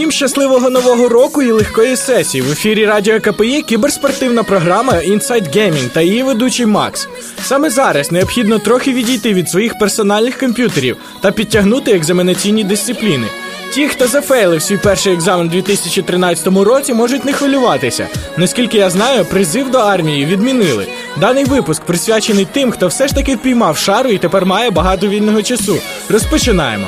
Всім щасливого нового року і легкої сесії. В ефірі Радіо КПІ кіберспортивна програма Inside Gaming та її ведучий Макс. Саме зараз необхідно трохи відійти від своїх персональних комп'ютерів та підтягнути екзаменаційні дисципліни. Ті, хто зафейлив свій перший екзамен у 2013 році, можуть не хвилюватися. Наскільки я знаю, призив до армії відмінили. Даний випуск присвячений тим, хто все ж таки впіймав шару і тепер має багато вільного часу. Розпочинаємо.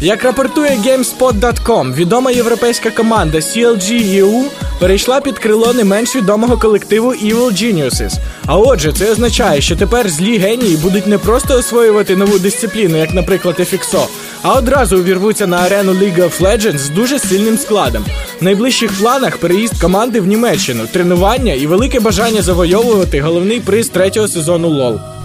Як рапортує GameSpot.com, відома європейська команда CLG EU перейшла під крило не менш відомого колективу Evil Geniuses. А отже, це означає, що тепер злі генії будуть не просто освоювати нову дисципліну, як, наприклад, FXO, а одразу увірвуться на арену League of Legends з дуже сильним складом. В найближчих планах переїзд команди в Німеччину, тренування і велике бажання завойовувати головний приз третього сезону LoL.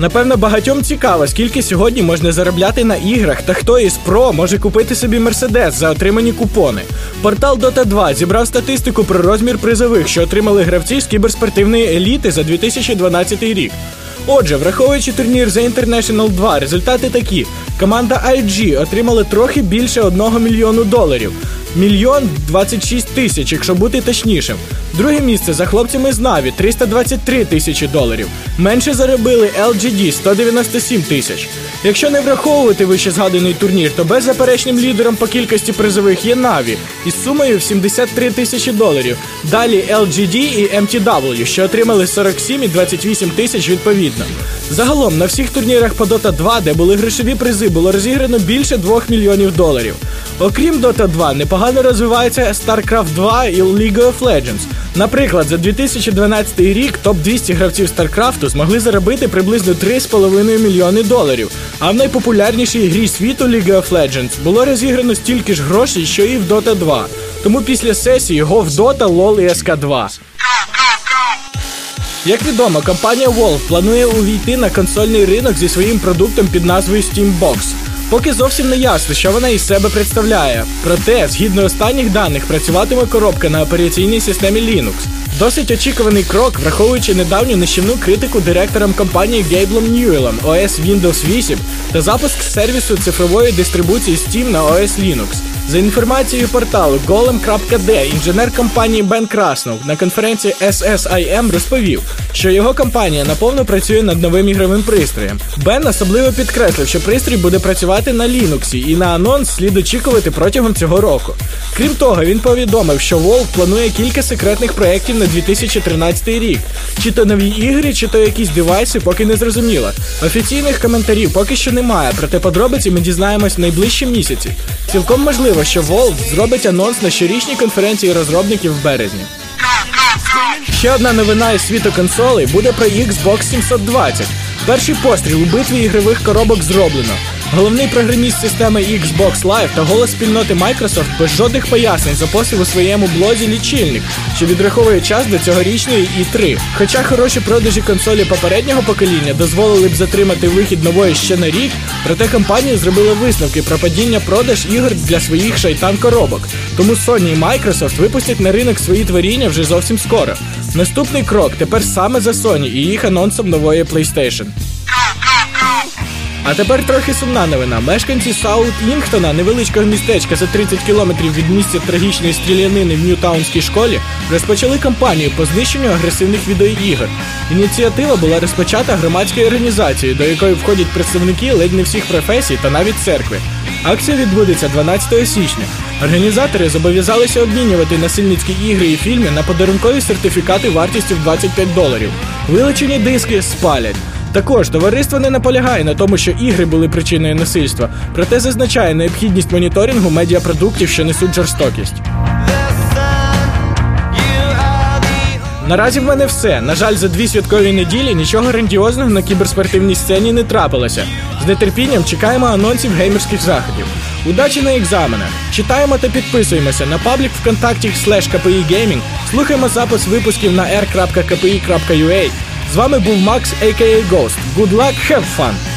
Напевно, багатьом цікаво, скільки сьогодні можна заробляти на іграх та хто із ПРО може купити собі мерседес за отримані купони. Портал Dota 2 зібрав статистику про розмір призових, що отримали гравці з кіберспортивної еліти за 2012 рік. Отже, враховуючи турнір The International 2, результати такі: команда IG отримала трохи більше 1 мільйону доларів. Мільйон 26 тисяч, якщо бути точнішим. Друге місце за хлопцями з Наві 323 тисячі доларів. Менше заробили LGD 197 тисяч. Якщо не враховувати вище згаданий турнір, то беззаперечним лідером по кількості призових є Наві із сумою в 73 тисячі доларів. Далі LGD і MTW, що отримали 47 і 28 тисяч відповідно. Загалом на всіх турнірах по Dota 2, де були грошові призи, було розіграно більше 2 мільйонів доларів. Окрім Dota 2, непогано розвивається StarCraft 2 і League of Legends. Наприклад, за 2012 рік топ-200 гравців StarCraft змогли заробити приблизно 3,5 мільйони доларів. А в найпопулярнішій грі світу League of Legends було розіграно стільки ж грошей, що і в Dota 2. Тому після сесії його в Dota, LoL і SK2. Як відомо, компанія Valve планує увійти на консольний ринок зі своїм продуктом під назвою Steambox. Поки зовсім не ясно, що вона із себе представляє. Проте, згідно останніх даних, працюватиме коробка на операційній системі Linux. Досить очікуваний крок, враховуючи недавню нищівну критику директорам компанії Гейблом Ньюелом OS Windows 8 та запуск сервісу цифрової дистрибуції Steam на OS Linux. За інформацією порталу golem.d, інженер компанії Бен Краснов на конференції SSIM розповів, що його компанія наповно працює над новим ігровим пристроєм. Бен особливо підкреслив, що пристрій буде працювати на Linux і на анонс слід очікувати протягом цього року. Крім того, він повідомив, що Valve планує кілька секретних проєктів на 2013 рік. Чи то нові ігри, чи то якісь девайси, поки не зрозуміло. Офіційних коментарів поки що немає, проте подробиці ми дізнаємось в найближчі місяці. Цілком можливо, що Valve зробить анонс на щорічній конференції розробників в березні. Ще одна новина із світу консолей буде про Xbox 720. Перший постріл у битві ігрових коробок зроблено. Головний програміст системи Xbox Live та голос спільноти Microsoft без жодних пояснень запостив у своєму блозі лічильник, що відраховує час до цьогорічної E3. Хоча хороші продажі консолі попереднього покоління дозволили б затримати вихід нової ще на рік, проте компанія зробила висновки про падіння продаж ігор для своїх шайтан коробок. Тому Sony і Microsoft випустять на ринок свої творіння вже зовсім скоро. Наступний крок тепер саме за Sony і їх анонсом нової PlayStation. А тепер трохи сумна новина. Мешканці Саут Інгтона, невеличкого містечка за 30 кілометрів від місця трагічної стрілянини в Ньютаунській школі, розпочали кампанію по знищенню агресивних відеоігор. Ініціатива була розпочата громадською організацією, до якої входять представники ледь не всіх професій та навіть церкви. Акція відбудеться 12 січня. Організатори зобов'язалися обмінювати насильницькі ігри і фільми на подарункові сертифікати вартістю в 25 доларів. Вилучені диски спалять. Також товариство не наполягає на тому, що ігри були причиною насильства, проте зазначає необхідність моніторингу медіапродуктів, що несуть жорстокість. Наразі в мене все. На жаль, за дві святкові неділі нічого грандіозного на кіберспортивній сцені не трапилося. З нетерпінням чекаємо анонсів геймерських заходів. Удачі на екзаменах! Читаємо та підписуємося на паблік ВКонтакті slash KPI слухаємо запис випусків на r.kpi.ua. З вами був Макс, a.k.a. Ghost. Good luck, have fun!